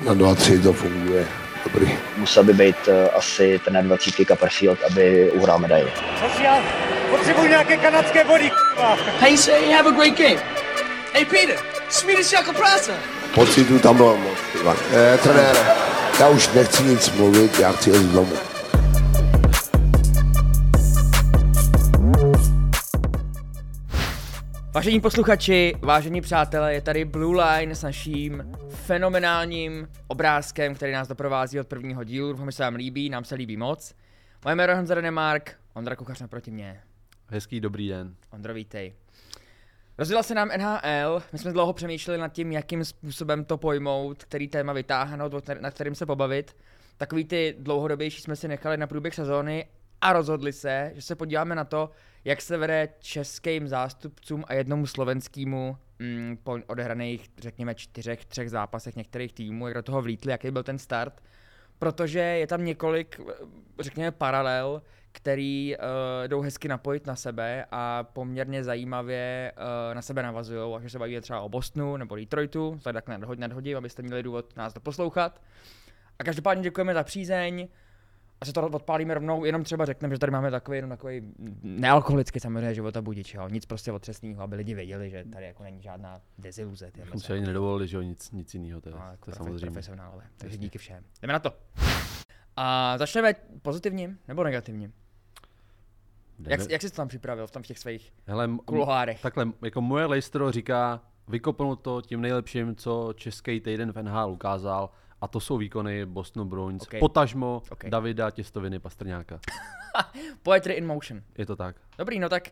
Na dva, tři to funguje. Dobrý. Musel by být uh, asi ten 20 Copperfield, aby uhrál medaili. Já potřebuji nějaké kanadské body, k***a. Hey, say have a great game. Hey, Peter, Swedish jako práce. Pocitu tam bylo moc. Ivan. Eh, trenére, já už nechci nic mluvit, já chci jít domů. Vážení posluchači, vážení přátelé, je tady Blue Line s naším fenomenálním obrázkem, který nás doprovází od prvního dílu. Doufám, že se vám líbí, nám se líbí moc. Moje jméno je Honza Denemark, Ondra Kuchař naproti mě. Hezký dobrý den. Ondro, vítej. Rozdělila se nám NHL, my jsme dlouho přemýšleli nad tím, jakým způsobem to pojmout, který téma vytáhnout, na kterým se pobavit. Takový ty dlouhodobější jsme si nechali na průběh sezóny a rozhodli se, že se podíváme na to, jak se vede českým zástupcům a jednomu slovenskému mm, po odehraných, řekněme, čtyřech, třech zápasech některých týmů, jak do toho vlítli, jaký byl ten start. Protože je tam několik, řekněme, paralel, který uh, jdou hezky napojit na sebe a poměrně zajímavě uh, na sebe navazují, až se baví třeba o Bostonu nebo Detroitu, tak takhle nadhodím, abyste měli důvod nás doposlouchat. A každopádně děkujeme za přízeň, a se to odpálíme rovnou, jenom třeba řekneme, že tady máme takový, jenom takový nealkoholický samozřejmě života budič, jo. nic prostě otřesného, aby lidi věděli, že tady jako není žádná deziluze. Bychom si ani nedovolili, že jo, nic, nic jiného, to je, no, to je samozřejmě. Profesionálové, takže díky všem. Jdeme na to. A začneme pozitivním nebo negativním? Jak, jak jsi to tam připravil v, tom v těch svých Hele, kulohárech? Takhle, jako moje Leicester říká, vykopnu to tím nejlepším, co český týden v NHL ukázal, a to jsou výkony Boston Bruins, okay. potažmo okay. Davida Těstoviny Pastrňáka. Poetry in motion. Je to tak. Dobrý, no tak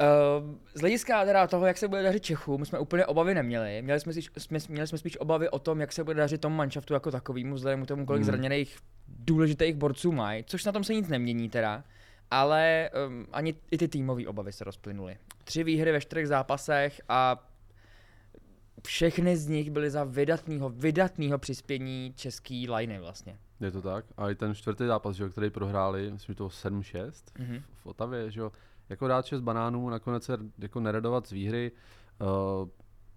Uh, z hlediska teda toho, jak se bude dařit Čechům, my jsme úplně obavy neměli. Měli jsme, spíš, jsme, měli jsme spíš obavy o tom, jak se bude dařit tomu manšaftu jako takovýmu, vzhledem k tomu, kolik hmm. zraněných důležitých borců mají, což na tom se nic nemění teda. Ale um, ani i ty týmové obavy se rozplynuly. Tři výhry ve čtyřech zápasech a všechny z nich byly za vydatného, vydatného přispění český liney vlastně. Je to tak. A i ten čtvrtý zápas, že, který prohráli, myslím, že to 7-6 mm-hmm. v Otavě, že jako dát 6 banánů, nakonec se jako neradovat z výhry, uh,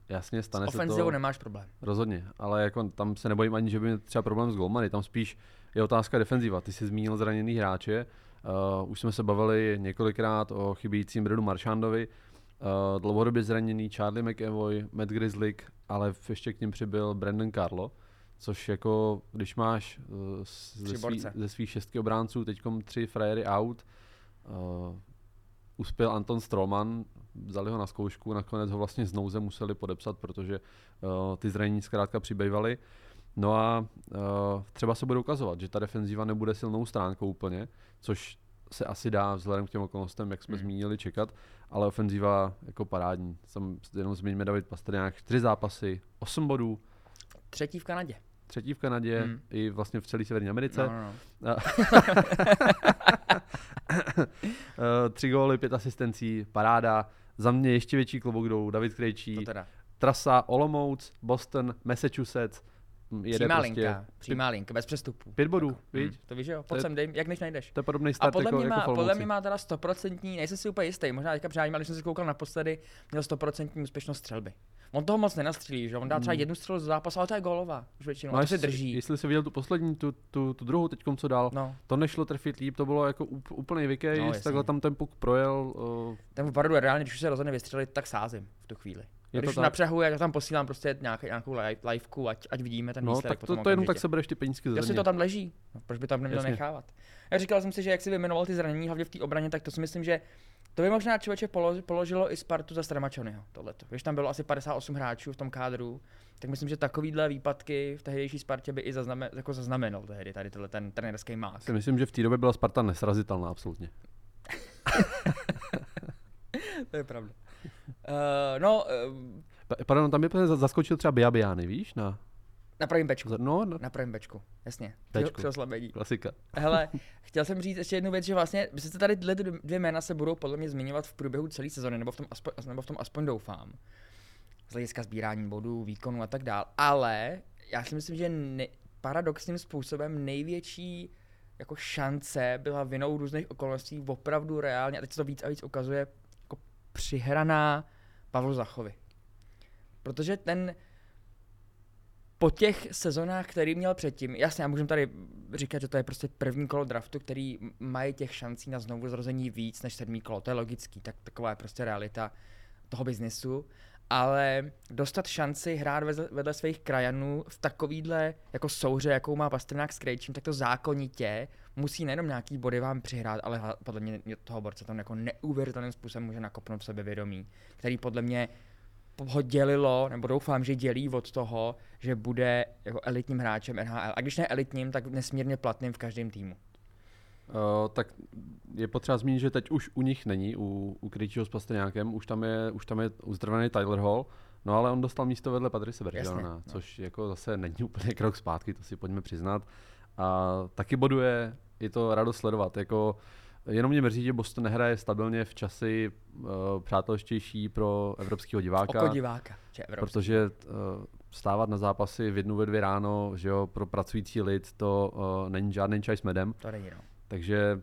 jasně stane s se to. nemáš problém. Rozhodně, ale jako tam se nebojím ani, že by měl třeba problém s golmany, tam spíš je otázka defenziva. Ty jsi zmínil zraněný hráče, uh, už jsme se bavili několikrát o chybějícím Bredu Maršandovi, Uh, dlouhodobě zraněný Charlie McEvoy, Matt Grizzlick, ale ještě k ním přibyl Brandon Carlo, což jako, když máš uh, ze, svý, ze svých šestky obránců teď tři frajery out, uh, uspěl Anton Stroman, vzali ho na zkoušku, nakonec ho vlastně z nouze museli podepsat, protože uh, ty zranění zkrátka přibývaly. No a uh, třeba se bude ukazovat, že ta defenziva nebude silnou stránkou úplně, což se asi dá vzhledem k těm okolnostem, jak jsme hmm. zmínili, čekat, ale ofenziva jako parádní. Jsem jenom zmíníme David Pastrňák, čtyři zápasy, osm bodů. Třetí v Kanadě. Třetí v Kanadě hmm. i vlastně v celé Severní Americe. No, no. no. Eh, tři góly, pět asistencí, paráda. Za mě ještě větší klobouk dolů, David Krejčí. Trasa Olomouc, Boston, Massachusetts, jede přímá prostě linka, přímá linka, bez přestupů. Pět bodů, jako, víš? Hmm, to víš, jo, pojď sem, dej, jak než najdeš. To je podobný start a podle jako, mě má, jako podle mě má teda stoprocentní, nejsem si úplně jistý, možná teďka přání, ale když jsem si koukal naposledy, měl stoprocentní úspěšnost střelby. On toho moc nenastřílí, že on dá třeba hmm. jednu střelu z zápasu, ale to je gólová, už většinou, no, to se drží. Jestli jsi viděl tu poslední, tu, tu, tu druhou teď, co dal, no. to nešlo trefit líp, to bylo jako úplný vykej, no, takhle tam ten puk projel. Uh... Ten opravdu reálně, když už se rozhodne vystřelit, tak sázím v tu chvíli. Je Když to na přehu, já tam posílám prostě nějaký, nějakou liveku, ať, ať vidíme ten no, výsledek. tak to, to jenom tak se bereš ty penízky za si to tam leží, no, proč by tam neměl Jasně. nechávat. Já říkal jsem si, že jak si vyjmenoval ty zranění, hlavně v té obraně, tak to si myslím, že to by možná člověče položilo i Spartu za Stramačonyho, tohleto. Když tam bylo asi 58 hráčů v tom kádru, tak myslím, že takovýhle výpadky v tehdejší Spartě by i zaznamen, jako zaznamenal tehdy tady tenhle ten trenérský mák. Myslím, že v té době byla Sparta nesrazitelná absolutně. to je pravda. Uh, no, uh, Pardon, tam je zaskočil třeba Biabiany, víš? Na... Na pravém bečku. No, no, Na pravém bečku, jasně. Bečku. Při, oslabení. klasika. Hele, chtěl jsem říct ještě jednu věc, že vlastně se tady tyhle dvě jména se budou podle mě zmiňovat v průběhu celé sezony, nebo v tom aspoň, nebo v tom aspoň doufám. Z hlediska sbírání bodů, výkonu a tak dál. Ale já si myslím, že ne, paradoxním způsobem největší jako šance byla vinou různých okolností opravdu reálně, a teď se to víc a víc ukazuje, přihraná Pavlu Zachovi. Protože ten po těch sezonách, který měl předtím, jasně, já můžu tady říkat, že to je prostě první kolo draftu, který mají těch šancí na znovu zrození víc než sedmý kolo, to je logický, tak taková je prostě realita toho biznesu, ale dostat šanci hrát vedle, svých krajanů v takovýhle jako souhře, jakou má Pastrnák s Krejčím, tak to zákonitě musí nejenom nějaký body vám přihrát, ale podle mě toho borce tam jako neuvěřitelným způsobem může nakopnout sebevědomí, který podle mě ho dělilo, nebo doufám, že dělí od toho, že bude jako elitním hráčem NHL. A když ne elitním, tak nesmírně platným v každém týmu. Uh, tak je potřeba zmínit, že teď už u nich není, u, u Krejčího s Pastrňákem, už tam je, už tam je uzdravovaný Tyler Hall, no ale on dostal místo vedle Patrice Bergeona, no. což jako zase není úplně krok zpátky, to si pojďme přiznat. A taky boduje, je to radost sledovat, jako jenom mě mrzí, že Boston nehraje stabilně v časy uh, přátelštější pro evropského diváka. Oko diváka. Že evropský. Protože uh, stávat na zápasy v jednu ve dvě ráno, že jo, pro pracující lid, to uh, není žádný čaj s medem. To není, no. Takže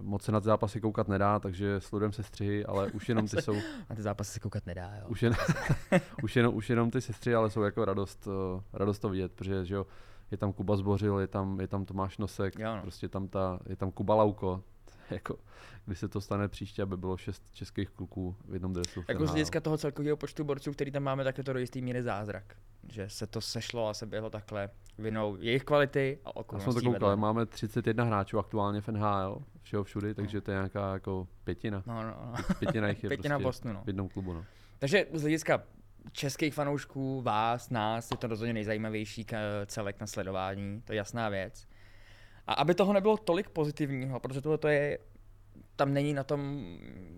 moc se na ty zápasy koukat nedá, takže sledujeme sestřihy, ale už jenom ty jsou, Na ty zápasy se koukat nedá, jo. už, jen, už, jenom, už jenom ty sestřihy, ale jsou jako radost, radost to vidět, protože že jo, je tam Kuba Zbořil, je tam, je tam Tomáš Nosek, Jo, no. prostě tam ta, je tam Kuba Lauko, jako, když se to stane příště, aby bylo šest českých kluků v jednom dresu. v Jako z hlediska toho celkového počtu borců, který tam máme, tak je to do jistý míry zázrak. Že se to sešlo a se běhlo takhle vinou jejich kvality a Já jsem okolností to koukal, vedle. máme 31 hráčů aktuálně v NHL, všeho všudy, takže to je nějaká jako pětina. No, no, no. Pětina jich je Pětina prostě Bostonu, no. v jednom klubu. No. Takže z hlediska českých fanoušků, vás, nás, je to rozhodně nejzajímavější k- celek na sledování, to je jasná věc. A aby toho nebylo tolik pozitivního, protože tohle to je, tam není na tom,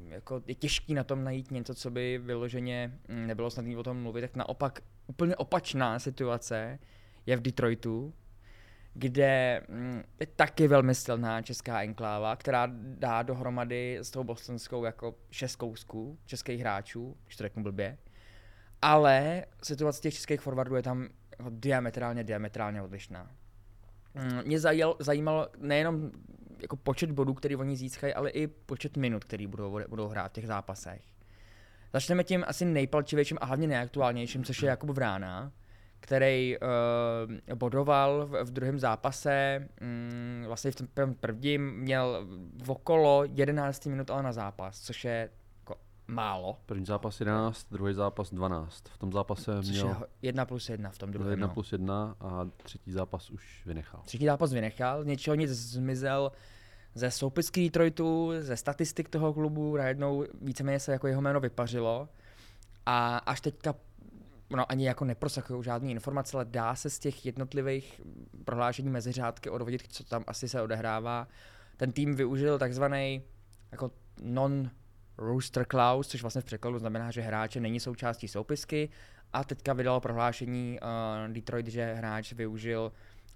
jako je těžký na tom najít něco, co by vyloženě mm, nebylo snadné o tom mluvit, tak naopak úplně opačná situace je v Detroitu, kde mm, je taky velmi silná česká enkláva, která dá dohromady s tou bostonskou jako šest kousků českých hráčů, když to řeknu blbě. Ale situace těch českých forwardů je tam jako diametrálně, diametrálně odlišná. Mm, Mě zajel, zajímalo nejenom jako počet bodů, který oni získají, ale i počet minut, který budou, budou hrát v těch zápasech. Začneme tím asi nejpalčivějším a hlavně nejaktuálnějším, což je Jakub Vrána, který uh, bodoval v, v druhém zápase, mm, vlastně v tom prv- prvním měl okolo 11 minut ale na zápas, což je málo. První zápas 11, druhý zápas 12. V tom zápase Což měl ho- 1 plus 1 v tom druhém. 1 no. plus 1 a třetí zápas už vynechal. Třetí zápas vynechal, něčeho nic zmizel ze soupisky Detroitu, ze statistik toho klubu, najednou víceméně se jako jeho jméno vypařilo. A až teďka, no ani jako neprosakují žádné informace, ale dá se z těch jednotlivých prohlášení mezi řádky odvodit, co tam asi se odehrává. Ten tým využil takzvaný jako non rooster clause, což vlastně v překladu znamená, že hráče není součástí soupisky a teďka vydalo prohlášení uh, Detroit, že hráč využil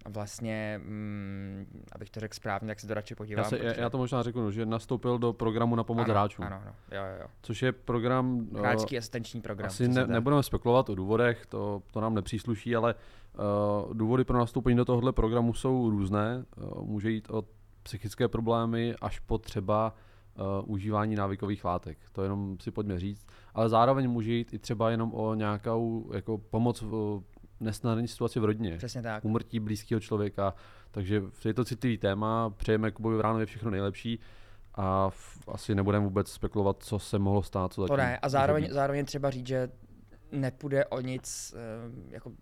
vlastně, mm, abych to řekl správně, tak se to radši podívám. Já, se, protože- já to možná řeknu, že nastoupil do programu na pomoc ano, hráčům, Ano, ano, jo, jo, jo. což je program, eh, Hráčský asistenční program. asi ne, nebudeme spekulovat o důvodech, to, to nám nepřísluší, ale uh, důvody pro nastoupení do tohohle programu jsou různé. Uh, může jít od psychické problémy až po třeba uh, užívání návykových látek. To jenom si pojďme říct. Ale zároveň může jít i třeba jenom o nějakou jako pomoc v nesnadné situaci v rodině. Přesně tak. Úmrtí blízkého člověka. Takže je to citlivý téma, přejeme Kubovi Vránovi všechno nejlepší a v, asi nebudeme vůbec spekulovat, co se mohlo stát. Co To ne. A zároveň, zároveň třeba říct, že nepůjde o nic eh, jako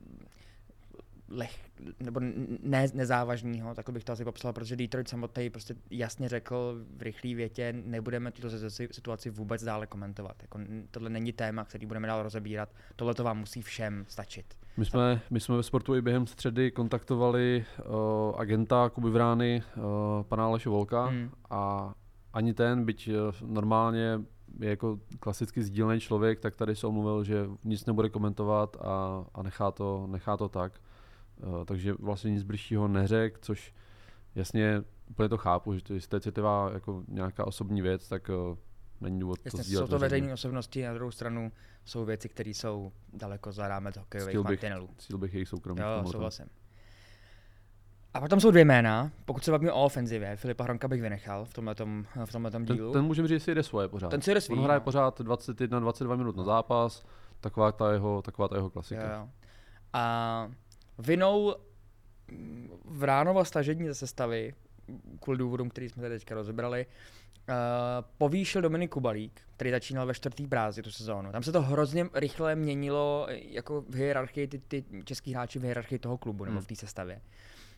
leh, nebo ne, nezávažného, takhle bych to asi popsal, protože Detroit samotný prostě jasně řekl v rychlé větě, nebudeme tuto situaci- vůbec dále komentovat. Jako, tohle není téma, který budeme dál rozebírat, tohle to vám musí všem stačit. My jsme, my jsme ve sportu i během středy kontaktovali uh, agenta Kuby Vrány, uh, pana Aleše Volka Hmm. a ani ten, byť uh, normálně je jako klasicky sdílený člověk, tak tady se omluvil, že nic nebude komentovat a, a nechá, to, nechá to tak. Uh, takže vlastně nic bližšího neřek, což jasně úplně to chápu, že to, jestli to je citlivá jako nějaká osobní věc, tak uh, není důvod Jasně, to sdílet. jsou to veřejné osobnosti, na druhou stranu jsou věci, které jsou daleko za rámec hokejových bych, mantinelů. cítil bych jejich soukromí. Jo, souhlasím. A potom jsou dvě jména, pokud se bavíme o ofenzivě, Filipa Hronka bych vynechal v tomhletom, v tomhletom dílu. Ten, ten můžeme říct, že si jde svoje pořád. Ten si jde svý, On hraje no. pořád 21-22 minut na zápas, taková ta jeho, taková ta jeho klasika. Jo, jo. A vinou mm, Vránova stažení ze sestavy, kvůli důvodům, který jsme tady teďka rozebrali, uh, povýšil Dominik Kubalík, který začínal ve čtvrtý brázi tu sezónu. Tam se to hrozně rychle měnilo jako v hierarchii, ty, ty český hráči v hierarchii toho klubu nebo Hmm. v té sestavě.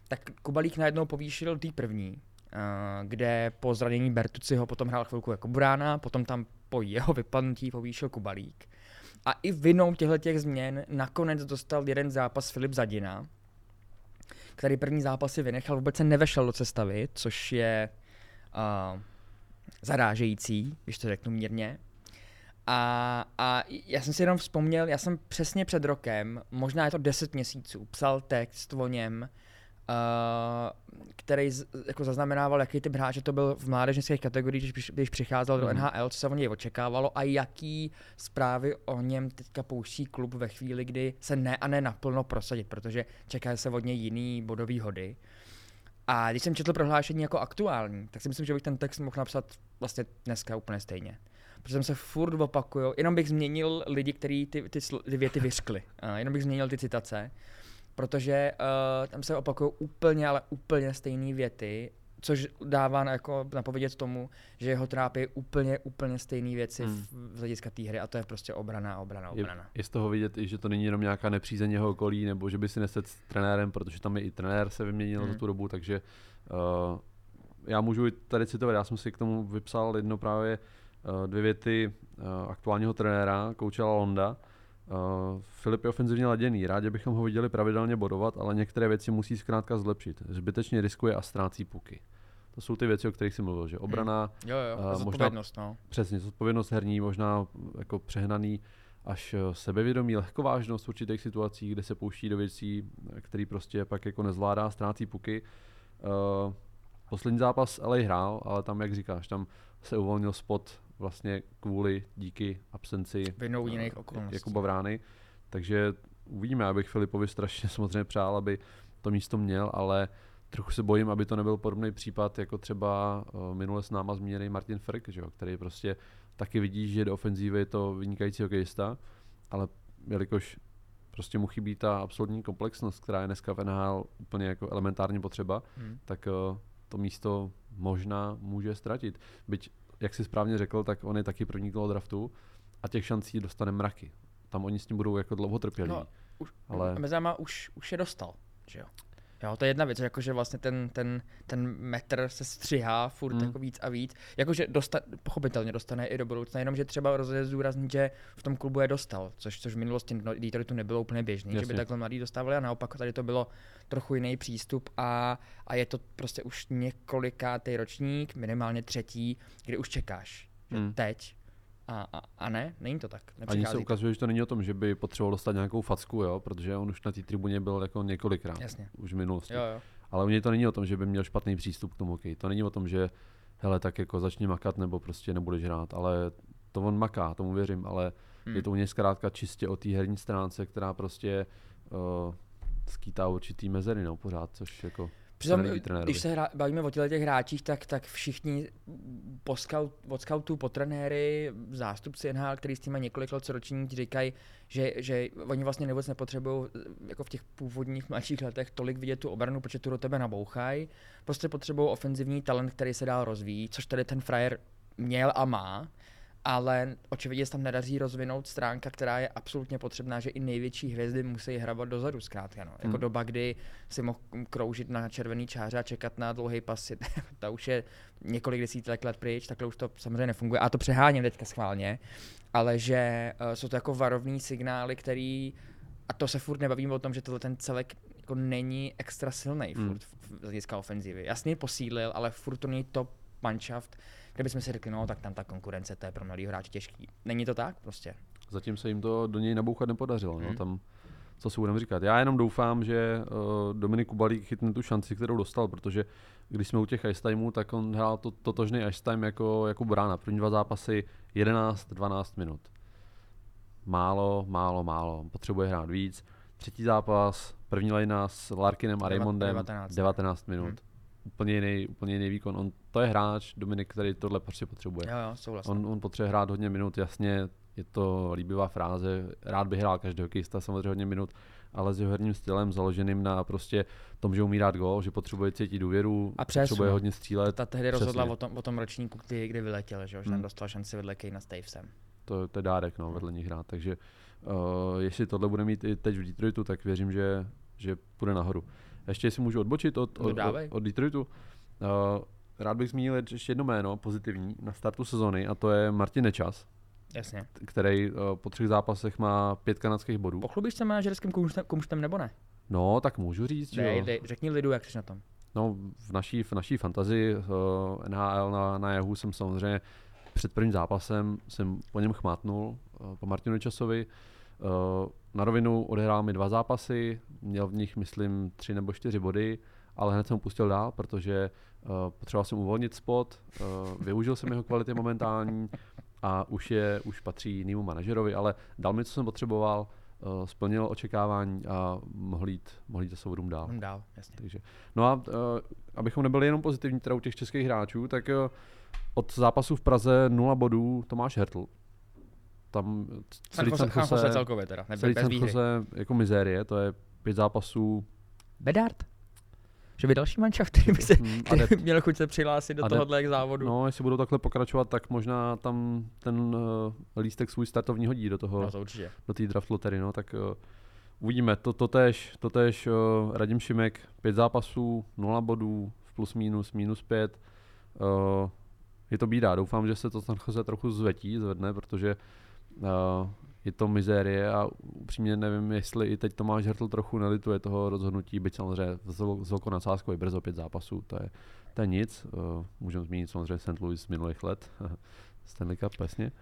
Tak Kubalík najednou povýšil tý první, uh, kde po zranění Bertuciho potom hrál chvilku jako brána, potom tam po jeho vypadnutí povýšil Kubalík. A i vinou těchto těch změn nakonec dostal jeden zápas Filip Zadina, který první zápasy vynechal, vůbec se nevešel do sestavy, což je uh, zarážející, když to řeknu mírně. A, a já jsem si jenom vzpomněl, já jsem přesně před rokem, možná je to 10 měsíců, psal text o něm, který z, jako zaznamenával, jaký typ hráče to byl v mládežnických kategoriích, když, když přicházel do Mhm. NHL, co se o něj očekávalo a jaký zprávy o něm teďka pouští klub ve chvíli, kdy se ne a ne naplno prosadit, protože čeká se od něj jiný bodový hody. A když jsem četl prohlášení jako aktuální, tak si myslím, že bych ten text mohl napsat vlastně dneska úplně stejně. Protože jsem se furt opakuju, jenom bych změnil lidi, kteří ty, ty, ty věty vyřkli. Uh, jenom bych změnil ty citace, protože uh, tam se opakují úplně, ale úplně stejné věty, což dává na, jako napovědět tomu, že jeho trápí úplně, úplně stejné věci Hmm. v, z hlediska té hry a to je prostě obrana, obrana, Je, obrana. je z toho vidět i, že to není jenom nějaká nepřízeň jeho okolí, nebo že by si neset s trenérem, protože tam je i trenér se vyměnil Hmm. za tu dobu, takže uh, já můžu tady citovat, já jsem si k tomu vypsal jedno právě uh, dvě věty uh, aktuálního trenéra, kouče Londa. Uh, Filip je ofenzivně laděný, rádi bychom ho viděli pravidelně bodovat, ale některé věci musí zkrátka zlepšit. Zbytečně riskuje a ztrácí puky. To jsou ty věci, o kterých jsem mluvil, že obrana, Jo, jo, a a možná- zodpovědnost, no. Přesně, zodpovědnost herní, možná jako přehnaný až eh, sebevědomí, lehkovážnost v určitých situacích, kde se pouští do věcí, který prostě pak jako nezvládá, ztrácí puky. Uh, poslední zápas LA hrál, ale tam, jak říkáš, tam se uvolnil spot vlastně kvůli, díky absenci Vinou eh, jiných okolností. Jakuba Vrány. Takže uvidíme, já bych Filipovi strašně samozřejmě přál, aby to místo měl, ale trochu se bojím, aby to nebyl podobný případ, jako třeba uh, minule s náma zmíněný Martin Frk, že jo, který prostě taky vidí, že do ofenzívy je to vynikající hokejista, ale jelikož prostě mu chybí ta absolutní komplexnost, která je dneska v NHL úplně jako elementárně potřeba, Hmm. tak uh, to místo možná může ztratit. Byť, jak si správně řekl, tak on je taky první kolo draftu a těch šancí dostane mraky. Tam oni s ním budou jako dlouho trpěliví. No, už, Ale- náma už, už je dostal, že jo. Jo, to je jedna věc, jakože vlastně ten, ten, ten metr se střihá furt Hmm. jako víc a víc. Jakože dosta, pochopitelně dostane i do budoucna, jenomže třeba rozhodně zdůraznit, že v tom klubu je dostal, což, což v minulosti no, Detroitu nebylo úplně běžný, že by takhle mladý dostávali a naopak tady to bylo trochu jiný přístup a, a je to prostě už několikátý ročník, minimálně třetí, kdy už čekáš, že Hmm. teď a, a, a ne, není to tak. Ani se ukazuje, že to není o tom, že by potřeboval dostat nějakou facku, jo, protože on už na té tribuně byl jako několikrát, Jasně. už v minulosti. Jo, jo. Ale u něj to není o tom, že by měl špatný přístup k tomu hokeji. To není o tom, že hele, tak jako začni makat nebo prostě nebudeš hrát, ale to on maká, tomu věřím, ale Hmm. je to u něj zkrátka čistě o té herní stránce, která prostě uh, skýtá určitý mezery, no, pořád, což jako Přitom, když se hra, bavíme o těch hráčích, tak, tak všichni po scout, od scoutů, po trenéry, zástupci NHL, který s tím mají několik let co ročník, říkají, že, že oni vlastně vůbec nepotřebují jako v těch původních mladších letech tolik vidět tu obranu, protože tu do tebe nabouchají. Prostě potřebují ofenzivní talent, který se dál rozvíjí, což tady ten frajer měl a má. Ale očividně se tam nedaří rozvinout stránka, která je absolutně potřebná, že i největší hvězdy musí hrabat dozadu zkrátka. No. Jako Hmm. doba, kdy si mohl kroužit na červený čáře a čekat na dlouhý pas, ta už je několik desítek let pryč, takhle už to samozřejmě nefunguje. A to přeháním teďka schválně, ale že uh, jsou to jako varovní signály, který a to se furt nebavíme o tom, že tohle ten celek jako není extra silný Hmm. furt v- z hlediska ofenzivy. Jasně posílil, ale furt to není top manšaft, kde bychom si řekli, no tak tam ta konkurence, to je pro mladý hráč těžký. Není to tak prostě? Zatím se jim to do něj nabouchat nepodařilo. No. Hmm. Tam co si budeme říkat. Já jenom doufám, že uh, Dominik Kubalík chytne tu šanci, kterou dostal, protože když jsme u těch ice timeů, tak on hrál to, totožný ice time jako, jako Brána. První dva zápasy 11-12 minut. Málo, málo, málo. Potřebuje hrát víc. Třetí zápas, první lajna s Larkinem a Raymondem, 19, 19 minut. Hmm. Úplně jiný, úplně jiný výkon. On, to je hráč, Dominik, který tohle prostě potřebuje. Jo, jo, souhlasím. On, on potřebuje hrát hodně minut, jasně, je to líbivá fráze, rád by hrál každý hokejista samozřejmě hodně minut, ale s jeho herním stylem založeným na prostě tom, že umí dát gol, že potřebuje cítit důvěru, A přesně. potřebuje hodně střílet. Ta tehdy Přesně. rozhodla o tom, o tom ročníku, kdy, kdy vyletěl, že, jo, že tam Hmm. dostal šanci vedle Kejna s Tavesem. To, to je dárek, no, vedle nich hrát. Takže uh, jestli tohle bude mít i teď v Detroitu, tak věřím, že, že půjde nahoru. Ještě jestli můžu odbočit od, No od, od, dávej. od Detroitu. Uh, rád bych zmínil ještě jedno jméno pozitivní na startu sezony a to je Martin Nečas, Jasně. který uh, po třech zápasech má pět kanadských bodů. Pochlubíš se manažerským kumštem, kumštem nebo ne? No, tak můžu říct, že jo. řekni lidu, jak jsi na tom. No, v naší, v naší fantazii uh, NHL na, na Yahoo jsem samozřejmě před prvním zápasem jsem po něm chmátnul, uh, po Martinu Časovi. Uh, na rovinu odehrál mi dva zápasy, měl v nich, myslím, tři nebo čtyři body, ale hned jsem ho pustil dál, protože uh, potřeboval jsem uvolnit spot, uh, využil jsem jeho kvality momentální a už je, už patří jinému manažerovi, ale dal mi, co jsem potřeboval, uh, splnil očekávání a mohl jít, mohl jít za soudům dál. Dál, jasně. Takže, no a uh, abychom nebyli jenom pozitivní teda u těch českých hráčů, tak uh, od zápasu v Praze 0 bodů Tomáš Hertl. Tam celý San Jose, celkově teda, celý bez San. Jose jako mizérie, to je pět zápasů. Bedard? Že by další manča, který by, se, Mm, který by měl chuť se přihlásit do tohohle závodu. No, jestli budou takhle pokračovat, tak možná tam ten uh, lístek svůj startovní hodí do toho, no to určitě. do té draft lottery, no, tak uh, uvidíme. To, to tež, to tež uh, Radim Šimek, pět zápasů, nula bodů, v plus minus, minus pět. Uh, je to bída, doufám, že se to Jose trochu zvetí, zvedne, protože uh, je to mizérie a upřímně nevím, jestli i teď Tomáš Hertl trochu nelituje toho rozhodnutí, byť samozřejmě s vel- s velkou nadsázkou je brzo pět zápasů, to je, to je nic. Uh, můžeme zmínit samozřejmě St. Louis z minulých let, Stanley Cup, jasně.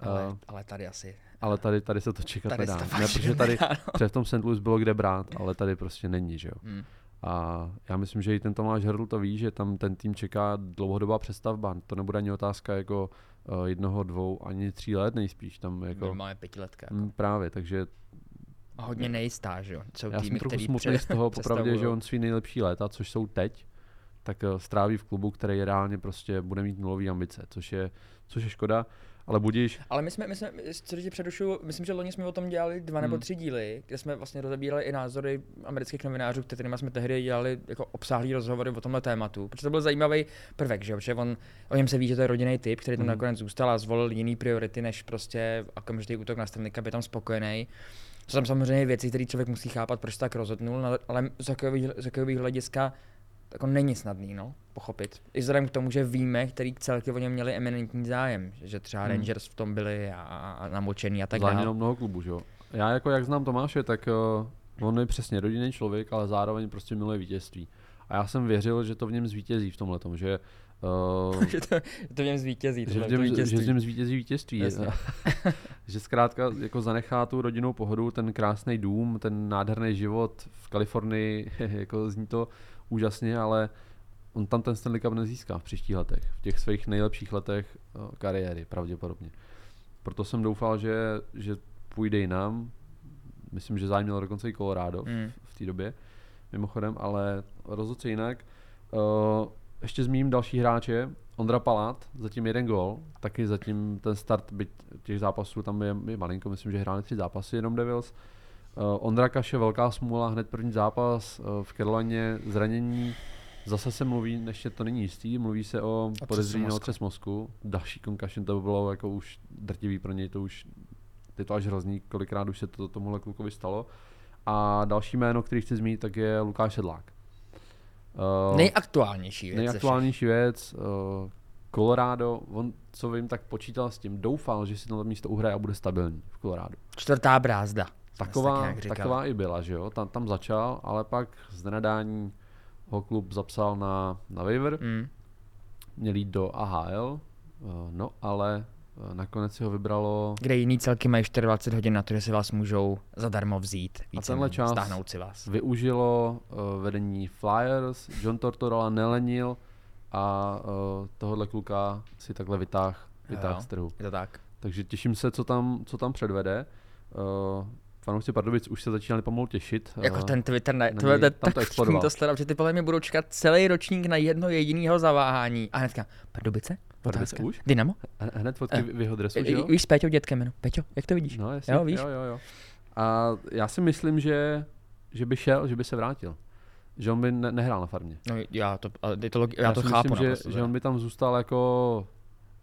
Ale, Uh, ale tady asi. ale tady, tady se to čekat Tady nedá. to Ne, protože tady nedá, no. před v tom St. Louis bylo kde brát, ale tady prostě není, že jo. Hmm. A já myslím, že i ten Tomáš Hrdl to ví, že tam ten tým čeká dlouhodobá přestavba. To nebude ani otázka jako uh, jednoho, dvou, ani tří let nejspíš tam jako. Minimálně pětiletka. Jako. Mm, právě, takže A hodně nejistá, že jo. Jsou já jsem trochu smutný z toho, popravdě, že on svý nejlepší léta, což jsou teď, tak uh, stráví v klubu, který reálně prostě bude mít nulový ambice, což je, což je škoda. Ale budíš, Ale my jsme, my jsme, co tě předušu, myslím, že loni jsme o tom dělali dva nebo Hmm. tři díly, kde jsme vlastně rozebírali i názory amerických novinářů, kterými jsme tehdy dělali jako obsáhlý rozhovory o tomhle tématu. Protože to byl zajímavý prvek, že jo, že on, o něm se ví, že to je rodinný typ, který tam Hmm. nakonec zůstal a zvolil jiný priority, než prostě okamžitý útok na Stanley Cup, je tam spokojený. To tam samozřejmě věci, které člověk musí chápat, proč se tak rozhodnul, no, ale z hokejových hlediska to jako není snadný, no, pochopit. I vzhledem k tomu, že víme, který celky o něm měli eminentní zájem, že třeba Hmm. Rangers v tom byli a, a namočený a tak dále. mnoho klubů, že jo. Já jako jak znám Tomáše, tak uh, on je přesně rodinný člověk, ale zároveň prostě miluje vítězství. A já jsem věřil, že to v něm zvítězí v tomhle že uh, že to, že to v něm zvítězí, že, v něm, že v něm zvítězí vítězství. Že zkrátka jako zanechá tu rodinnou pohodu, ten krásný dům, ten nádherný život v Kalifornii, jako zní to úžasně, ale on tam ten Stanley Cup nezíská v příštích letech, v těch svých nejlepších letech eh, kariéry pravděpodobně. Proto jsem doufal, že, že půjde jinam. Myslím, že zájem měl dokonce i Colorado Mm. v, v té době, mimochodem, ale rozhodl se jinak. Uh, ještě zmíním další hráče. Ondra Palát, zatím jeden gol, taky zatím ten start byť těch zápasů tam je, je malinko, myslím, že hráli tři zápasy jenom Devils. Uh, Ondra Kaše, velká smůla, hned první zápas uh, v Carolině, zranění. Zase se mluví, ještě to není jistý, mluví se o podezření na mozku. otřes mozku. Další concussion, to by bylo jako už drtivý pro něj, to už je to až hrozný, kolikrát už se to tomuhle klukovi stalo. A další jméno, který chci zmínit, tak je Lukáš Sedlák. Uh, Nejaktuálnější věc. Nejaktuálnější věc, uh, Colorado, on, co vím, tak počítal s tím, doufal, že si to místo uhraje a bude stabilní v Colorado. Čtvrtá brázda. Si tak Taková, taková i byla, že jo, tam, tam začal, ale pak z nenadání ho klub zapsal na, na waiver, Mm. měl jít do AHL, uh, no ale Eh, Nakonec si ho vybralo Kde jiný celky mají 24 hodin na to, že si vás můžou zadarmo vzít. víceméně, tenhle čas Stáhnout si vás. využilo uh, vedení Flyers, John Tortorella nelenil a tohohle kluka si takhle vytáh, vytáh jo. z trhu. Je to tak. Takže těším se, co tam, co tam předvede. Fanoušci Pardubic už se začínali pomalu těšit. Jako eh, ten Twitter, ne, to, to, Tam tak to explodoval. to sledovat, že ty podle mě budou čekat celý ročník na jedno jediného zaváhání. A hnedka, Pardubice? Pardubice už? Dynamo? Hned fotky Eh, v jeho dresu, že I- jo? Víš s Péťou dětkem jenom. Peťo, jak to vidíš? No, jasně. Jo, víš? Jo, jo, jo. A já si myslím, že, že by šel, že by se vrátil. Že on by ne- nehrál na farmě. No já to, ale je to, logi- já to si chápu myslím, naprosto, že, že on by tam zůstal jako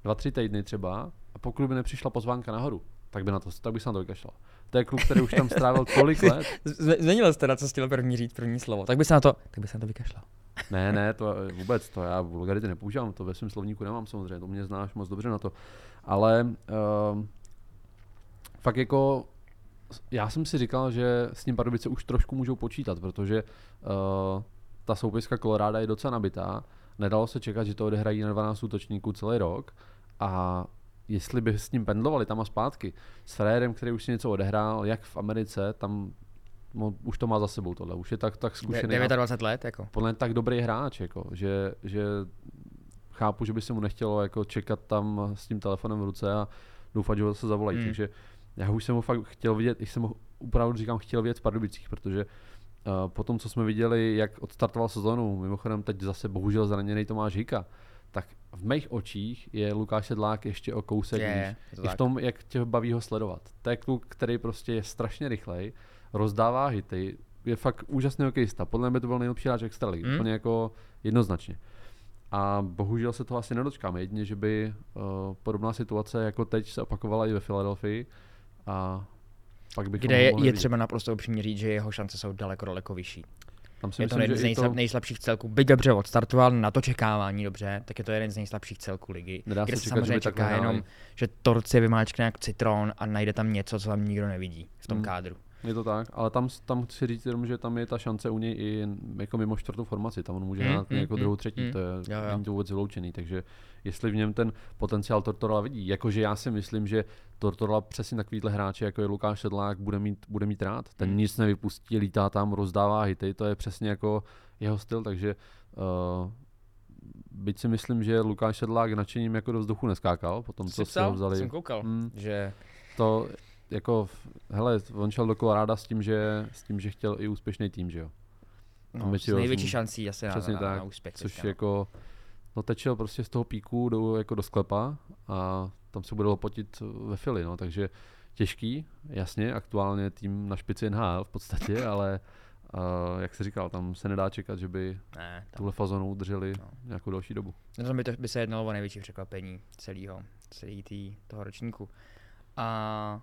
dva, tři týdny třeba a pokud by nepřišla pozvánka nahoru, tak by, na to, tak by se na to vykašlal. To je kluk, který už tam strávil tolik let. Změnil jste na co chtěl první říct, první slovo. Tak by se na to, tak by se na to vykašlal. Ne, ne, to vůbec, to já vulgarity nepoužívám, to ve svém slovníku nemám samozřejmě, to mě znáš moc dobře na to. Ale um, fakt jako, já jsem si říkal, že s ním Pardubice už trošku můžou počítat, protože uh, ta soupiska Koloráda je docela nabitá, nedalo se čekat, že to odehrají na 12 útočníků celý rok a jestli by s ním pendlovali tam a zpátky, s Frérem, který už si něco odehrál, jak v Americe, tam no, už to má za sebou tohle, už je tak, tak zkušený. a- 29 let, jako. podle tak dobrý hráč, jako, že, že chápu, že by se mu nechtělo jako čekat tam s tím telefonem v ruce a doufat, že ho se zavolají. Hmm. Mm. Takže já už jsem ho fakt chtěl vidět, jsem ho opravdu říkám chtěl vidět v Pardubicích, protože uh, po tom, co jsme viděli, jak odstartoval sezonu, mimochodem teď zase bohužel zraněný Tomáš Hika, tak v mých očích je Lukáš Sedlák ještě o kousek Je, níž. I v tom, jak tě baví ho sledovat. To je kluk, který prostě je strašně rychlej, rozdává hity, je fakt úžasný hokejista. Podle mě by to byl nejlepší hráč extraligy, mm. úplně jako jednoznačně. A bohužel se toho asi nedočkáme, jedině, že by uh, podobná situace jako teď se opakovala i ve Filadelfii a pak bychom Kde je, je třeba naprosto upřímně říct, že jeho šance jsou daleko, daleko vyšší. Tam si Je to myslím, jeden z nejslab, nejslabších celků. Byť dobře odstartoval na to čekávání dobře, tak je to jeden z nejslabších celků ligy. Nedá kde se čekat, že samozřejmě čeká jenom, že Torci vymáčkne jak citron a najde tam něco, co tam nikdo nevidí v tom Hmm. kádru. Je to tak, ale tam, tam chci říct jenom, že tam je ta šance u něj i jako mimo čtvrtou formaci, tam on může Mm, hrát mm, jako mm, druhou, třetí, mm. to je, Jo, jo. není to vůbec vyloučený, takže jestli v něm ten potenciál Tortorella vidí, jakože já si myslím, že Tortorella přesně takovýhle hráče, jako je Lukáš Sedlák, bude mít, bude mít rád, ten Mm. nic nevypustí, lítá tam, rozdává hity, to je přesně jako jeho styl, takže uh, byť si myslím, že Lukáš Sedlák nadšením jako do vzduchu neskákal, potom co si ho vzali. Jsem koukal, Mm. že To jako, hele, on šel do Koloráda s tím, že, s tím, že chtěl i úspěšný tým, že jo. no, s největší šancí asi na, Přesně na, tak, na úspěch. což teďka, no. jako, no teď šel prostě z toho píku do, jako do sklepa a tam se bude lopotit ve fili, no, takže těžký, jasně, aktuálně tým na špici NHL v podstatě, ale uh, jak jsi říkal, tam se nedá čekat, že by Ne, tam, tuhle fazonu udrželi No. nějakou další dobu. no, by, to, by se jednalo o největší překvapení celého, celý tý, toho ročníku. A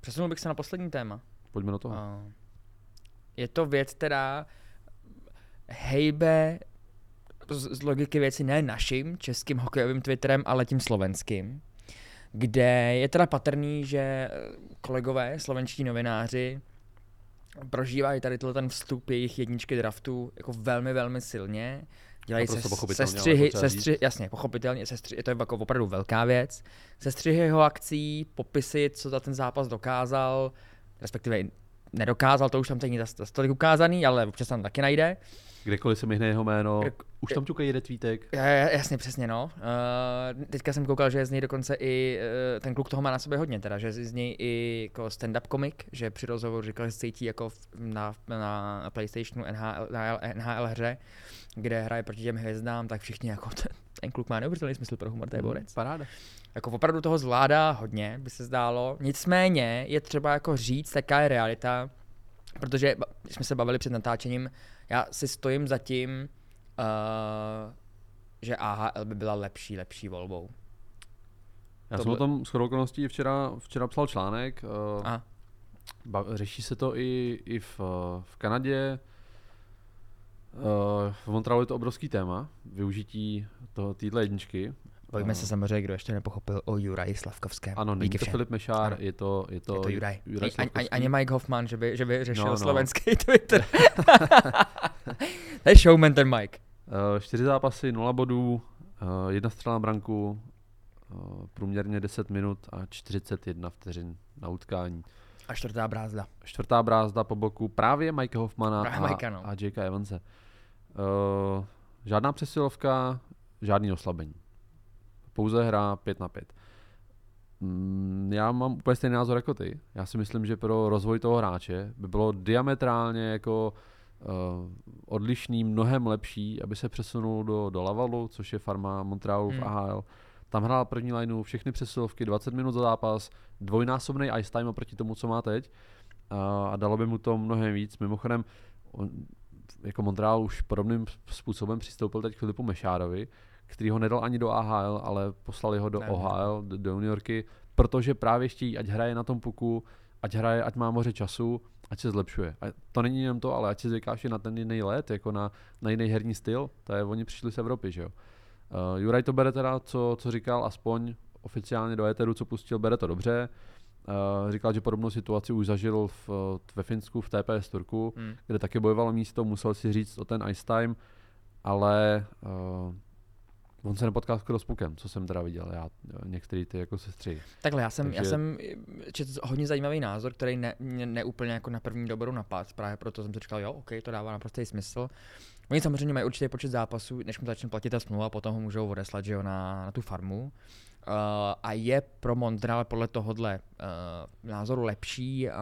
přesunul bych se na poslední téma. Pojďme do toho. A je to věc, která hejbe z, z logiky věci ne naším českým hokejovým Twitterem, ale tím slovenským, kde je teda patrný, že eh, kolegové, slovenští novináři, prožívají tady ten vstup jejich jedničky draftu jako velmi, velmi silně. Dělají se, sestřihy, sestři, jasně, pochopitelně, sestři, je to jako opravdu velká věc. Sestřihy jeho akcí, popisy, co za ten zápas dokázal, respektive nedokázal, to už tam není zas- zas tolik ukázaný, ale občas tam taky najde. Kdekoliv se mi hne jeho jméno, už tam ťukají jeden tweetek. Ja- ja- Jasně, přesně, no. Uh, teďka jsem koukal, že z něj dokonce i uh, ten kluk toho má na sobě hodně, teda, že z něj i jako stand-up komik, že při rozhovoru říkal, že se cítí jako na, na PlayStationu NHL, na NHL hře, kde hraje proti těm hvězdám, tak všichni jako ten, ten kluk má neuvěřitelný smysl pro humor, to je borec. Paráda. Jako opravdu toho zvládá hodně, by se zdálo. Nicméně je třeba jako říct, jaká je realita, protože jsme se bavili před natáčením, já si stojím za tím, uh, že AHL by byla lepší, lepší volbou. Já To jsem o by- tom shodou okolností včera, včera psal článek. Uh, Aha. Ba- řeší se to i, i v, v Kanadě. Uh, v Montrealu je to obrovský téma, využití toho, téhle jedničky. Bojíme A- se samozřejmě, kdo ještě nepochopil o Juraji Slavkovském. Ano, není Díky to všem. Filip Mešár, Ano. je to, je to, Je to Juraj. Juraj Ani, ani, ani Mike Hoffman, že by, že by řešil no, no. slovenský Twitter. to je showman ten Mike. Uh, čtyři zápasy, nula bodů, uh, jedna střela na branku, uh, průměrně 10 minut a 41 vteřin na utkání. A čtvrtá brázda. Čtvrtá brázda po boku právě Mike Hoffmana Právě a, Mikea, no. a Jakea Evanse. Uh, žádná přesilovka, žádný oslabení. Pouze hra 5 na 5. Mm, já mám úplně stejný názor jako ty. Já si myslím, že pro rozvoj toho hráče by bylo diametrálně jako uh, odlišný, mnohem lepší, aby se přesunul do, do Lavalu, což je farma Montrealu v Hmm. AHL. Tam hrál první lineu, všechny přesilovky, 20 minut za zápas, dvojnásobný ice time oproti tomu, co má teď. A, a dalo by mu to mnohem víc. Mimochodem, on, jako Montreal už podobným způsobem přistoupil teď k Filipu Mešárovi, který ho nedal ani do AHL, ale poslali ho do Ne, OHL, do, do juniorky, protože právě chtějí, ať hraje na tom puku, ať hraje, ať má moře času, ať se zlepšuje. A to není jenom to, ale ať si zvykáš i na ten jiný let, jako na, na jiný herní styl, to je, oni přišli z Evropy, že jo. Uh, Juraj to bere teda, co, co říkal, aspoň oficiálně do éteru, co pustil, bere to dobře. Uh, říkal, že podobnou situaci už zažil v, ve Finsku, v TPS Turku, Hmm. kde taky bojovalo místo, musel si říct o ten ice time, ale uh, on se nepotká skoro s pukem, co jsem teda viděl já, některý ty jako sestři. Takhle, já jsem, Takže... já jsem četl hodně zajímavý názor, který ne, mě neúplně jako na první dobrou napad, právě proto jsem si říkal, jo, OK, to dává naprostý smysl. Oni samozřejmě mají určitý počet zápasů, než mu začne platit ta smlouva, potom ho můžou odeslat, že jo, na, na tu farmu. Uh, a je pro Montreal podle tohohle uh, názoru lepší uh,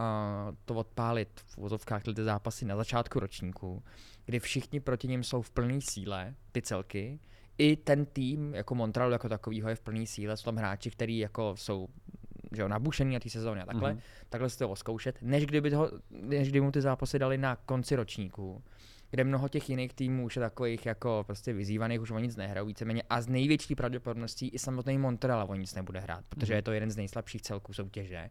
to odpálit v úzovkách ty zápasy na začátku ročníku, kdy všichni proti ním jsou v plné síle, ty celky, i ten tým jako Montreal jako takovýho je v plné síle, jsou tam hráči, kteří jako jsou že jo, nabušený na té sezóně a takhle, Mhm. mm-hmm. takhle si to oskoušet, než kdyby, toho, než kdyby mu ty zápasy dali na konci ročníku, kde mnoho těch jiných týmů už je takových jako prostě vyzývaných, už o nic nehrajou víceméně a z největší pravděpodobností i samotný Montreal o nic nebude hrát, protože Mhm. je to jeden z nejslabších celků soutěže.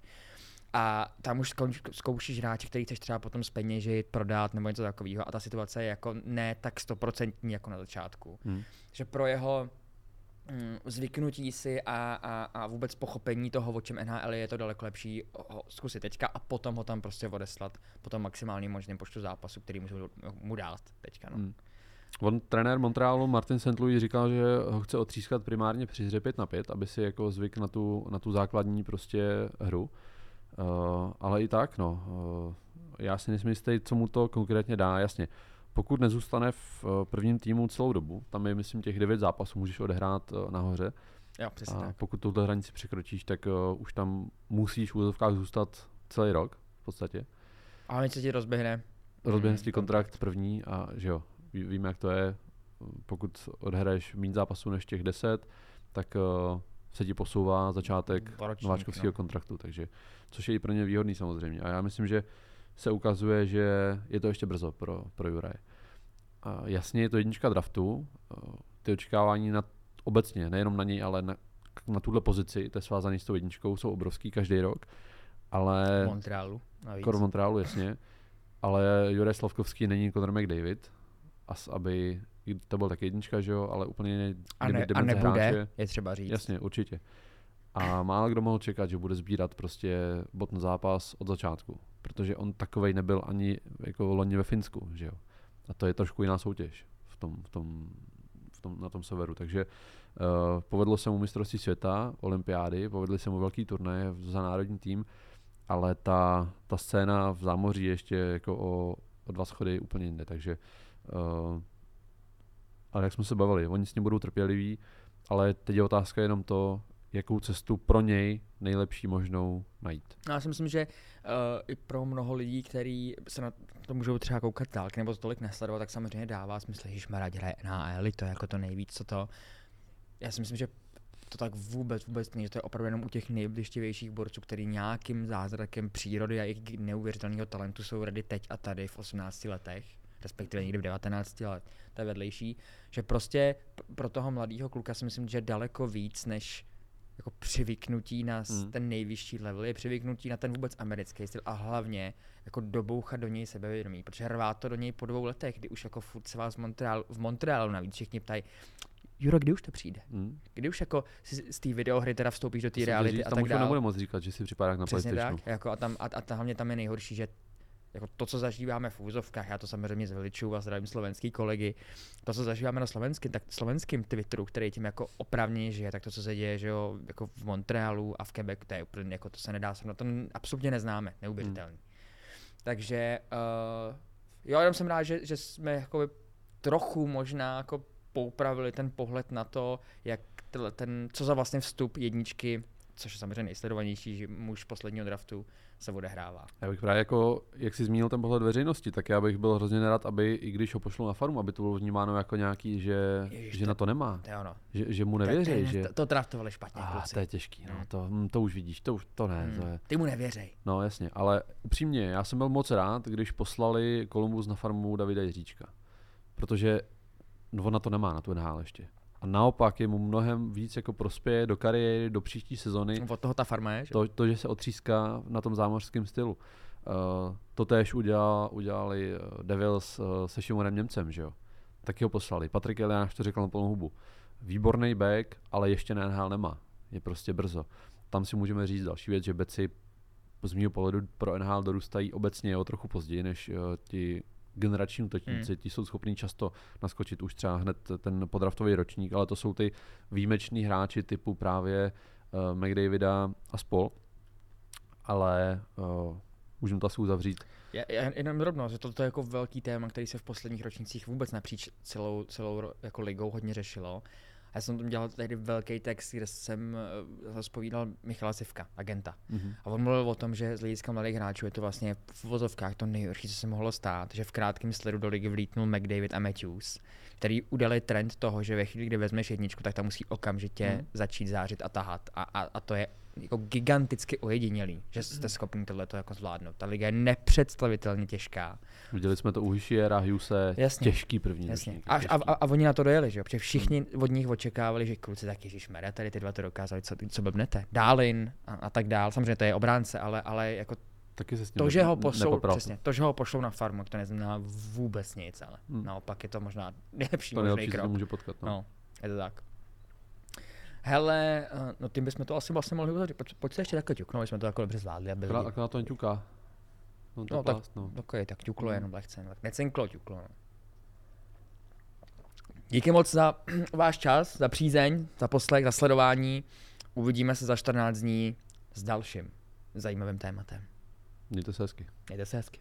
A tam už zkouš, zkoušíš hráče, který chceš třeba potom speněžit, prodat nebo něco takového. A ta situace je jako ne tak stoprocentní jako na začátku. Hmm. Že pro jeho mm, zvyknutí si a, a, a vůbec pochopení toho, o čem NHL je, je to daleko lepší ho zkusit teďka a potom ho tam prostě odeslat po tom maximálním možném počtu zápasů, který můžu mu dát teďka. No. Hmm. On, trenér Montrealu Martin St. Louis říkal, že ho chce otřískat primárně při hře 5 na 5, aby si jako zvyk na tu, na tu základní prostě hru. Uh, ale i tak, no, uh, já si nejsem jistý, co mu to konkrétně dá, jasně. Pokud nezůstane v uh, prvním týmu celou dobu, tam je, myslím, těch 9 zápasů můžeš odehrát uh, nahoře, Jo, přesně a tak. pokud tuto hranici překročíš, tak uh, už tam musíš v úzovkách zůstat celý rok v podstatě. A něco ti rozběhne. Rozběhne Mm, si kontrakt první a že jo, ví, víme, jak to je. Pokud odhraješ méně zápasů než těch 10, tak uh, se ti posouvá začátek Ročník, nováčkovského no. kontraktu, takže což je i pro ně výhodný samozřejmě. A já myslím, že se ukazuje, že je to ještě brzo pro, pro Juraje. A jasně je to jednička draftu, ty očekávání na, obecně, nejenom na něj, ale na, na tuhle pozici, to je svázaný s tou jedničkou, jsou obrovský každý rok, ale... V Montrealu. Navíc. Skoro v Montrealu, jasně. Ale Juraj Slavkovský není Conor McDavid, as, aby to byl tak jednička, že jo, ale úplně a, ne, a nebude, hráče. je třeba říct. Jasně, určitě. A málo kdo mohl čekat, že bude sbírat prostě bod na zápas od začátku, protože on takovej nebyl ani jako loni ve Finsku, že jo. A to je trošku jiná soutěž v tom, v tom, v tom, na tom severu, takže uh, povedlo se mu mistrovství světa, olympiády, povedly se mu velký turné za národní tým, ale ta, ta scéna v zámoří je ještě jako o, o dva schody úplně jinde, takže uh, ale jak jsme se bavili, oni s ním budou trpěliví, ale teď je otázka jenom to, jakou cestu pro něj nejlepší možnou najít. No, Já si myslím, že uh, i pro mnoho lidí, kteří se na to můžou třeba koukat dálky nebo to tolik nesledovat, tak samozřejmě dává smysl, že Šmarať hraje NHL, to je jako to nejvíc, co to. Já si myslím, že to tak vůbec, vůbec není, že to je opravdu jenom u těch nejbližtivějších borců, který nějakým zázrakem přírody a jejich neuvěřitelného talentu jsou ready teď a tady v 18 letech, respektive někdy v 19 let, to je vedlejší, že prostě pro toho mladého kluka si myslím, že daleko víc než jako přivyknutí na Hmm. ten nejvyšší level, je přivyknutí na ten vůbec americký styl a hlavně jako dobouchat do něj sebevědomí, protože rvát to do něj po dvou letech, kdy už jako furt se vás v Montrealu, v Montrealu navíc všichni ptají, Juro, kdy už to přijde? Hmm. Kdy už jako z, z té videohry teda vstoupíš do té reality říct, a tam tak už to dále. nebude moc říkat, že si připadá na Přesně tak, jako a, tam, a, a hlavně tam je nejhorší, že jako to, co zažíváme v úzovkách, já to samozřejmě zveličuju a zdravím slovenský kolegy, to, co zažíváme na slovenském, tak slovenském Twitteru, který tím jako opravně žije, tak to, co se děje, že jo, jako v Montrealu a v Quebec, to je úplně, jako to se nedá na to absolutně neznáme, neuvěřitelný. Hmm. Takže uh, jo, jenom jsem rád, že, že jsme jako trochu možná jako poupravili ten pohled na to, jak ten, co za vlastně vstup jedničky, což je samozřejmě nejsledovanější že muž posledního draftu, se odehrává. Já bych právě jako, jak jsi zmínil ten pohled veřejnosti, tak já bych byl hrozně nerad, aby i když ho pošlou na farmu, aby to bylo vnímáno jako nějaký, že, Ježiš, že to, na to nemá. To je ono. Že, že mu nevěří. To, že... to, to draftovali špatně. Ah, to je těžký, no, to, hm, to už vidíš, to už to ne. Hmm. To je... Ty mu nevěřej. No jasně, ale upřímně, já jsem byl moc rád, když poslali Kolumbus na farmu Davida Jiříčka. Protože on na to nemá, na tu NHL ještě. A naopak je mu mnohem víc jako prospěje do kariéry, do příští sezony. Od toho ta farma je, že? To, to že se otříská na tom zámořském stylu. Uh, to též udělal, udělali eh, Devils uh, se Šimorem Němcem, že jo? Taky ho poslali. Patrik Eliáš to řekl na plnou hubu. Výborný back, ale ještě na NHL nemá. Je prostě brzo. Tam si můžeme říct další věc, že beci z mého pohledu pro NHL dorůstají obecně o trochu později než uh, ti generační útočníci, hmm. ti jsou schopní často naskočit už třeba hned ten podraftový ročník, ale to jsou ty výjimeční hráči typu právě uh, McDavida a spol. Ale uh, můžeme to asi uzavřít. Já, já jenom drobno, že toto je jako velký téma, který se v posledních ročnících vůbec napříč celou, celou jako ligou hodně řešilo. Já jsem tam dělal tady velký text, kde jsem zpovídal Michala Sivka, agenta. Mm-hmm. A on mluvil o tom, že z hlediska mladých hráčů je to vlastně v vozovkách to nejhorší, co se mohlo stát, že v krátkém sledu do ligy vlítnul McDavid a Matthews, který udali trend toho, že ve chvíli, kdy vezmeš jedničku, tak tam musí okamžitě mm. začít zářit a tahat. A, a, a to je jako giganticky ojedinělý, že jste schopni tohle jako zvládnout. Ta liga je nepředstavitelně těžká. Viděli jsme to u Hischiera, Huse, Jasně. těžký první Jasně. Ročník, a, a, a, a, oni na to dojeli, že jo? Protože všichni hmm. od nich očekávali, že kluci tak Ježíš Mera, tady ty dva to dokázali, co, co blbnete. Dálin a, a, tak dál. Samozřejmě to je obránce, ale, ale jako Taky se s to, že ho pošlou, přesně, to, že ho pošlou na farmu, to neznamená vůbec nic, ale hmm. naopak je to možná nejlepší to možný krok. může potkat, no. no. je to tak. Hele, eh, no tím bychom to asi vlastně mohli uzavřít. Pojď, pojď se ještě takhle ťuknout, jsme to jako dobře zvládli. Aby. Akorát to neťuká. No, to no, tak, no. Okay, tak ťuklo jenom lehce. Tak necenklo, ťuklo. No. Díky moc za váš čas, za přízeň, za poslech, za sledování. Uvidíme se za 14 dní s dalším zajímavým tématem. Mějte se hezky. Mějte se hezky.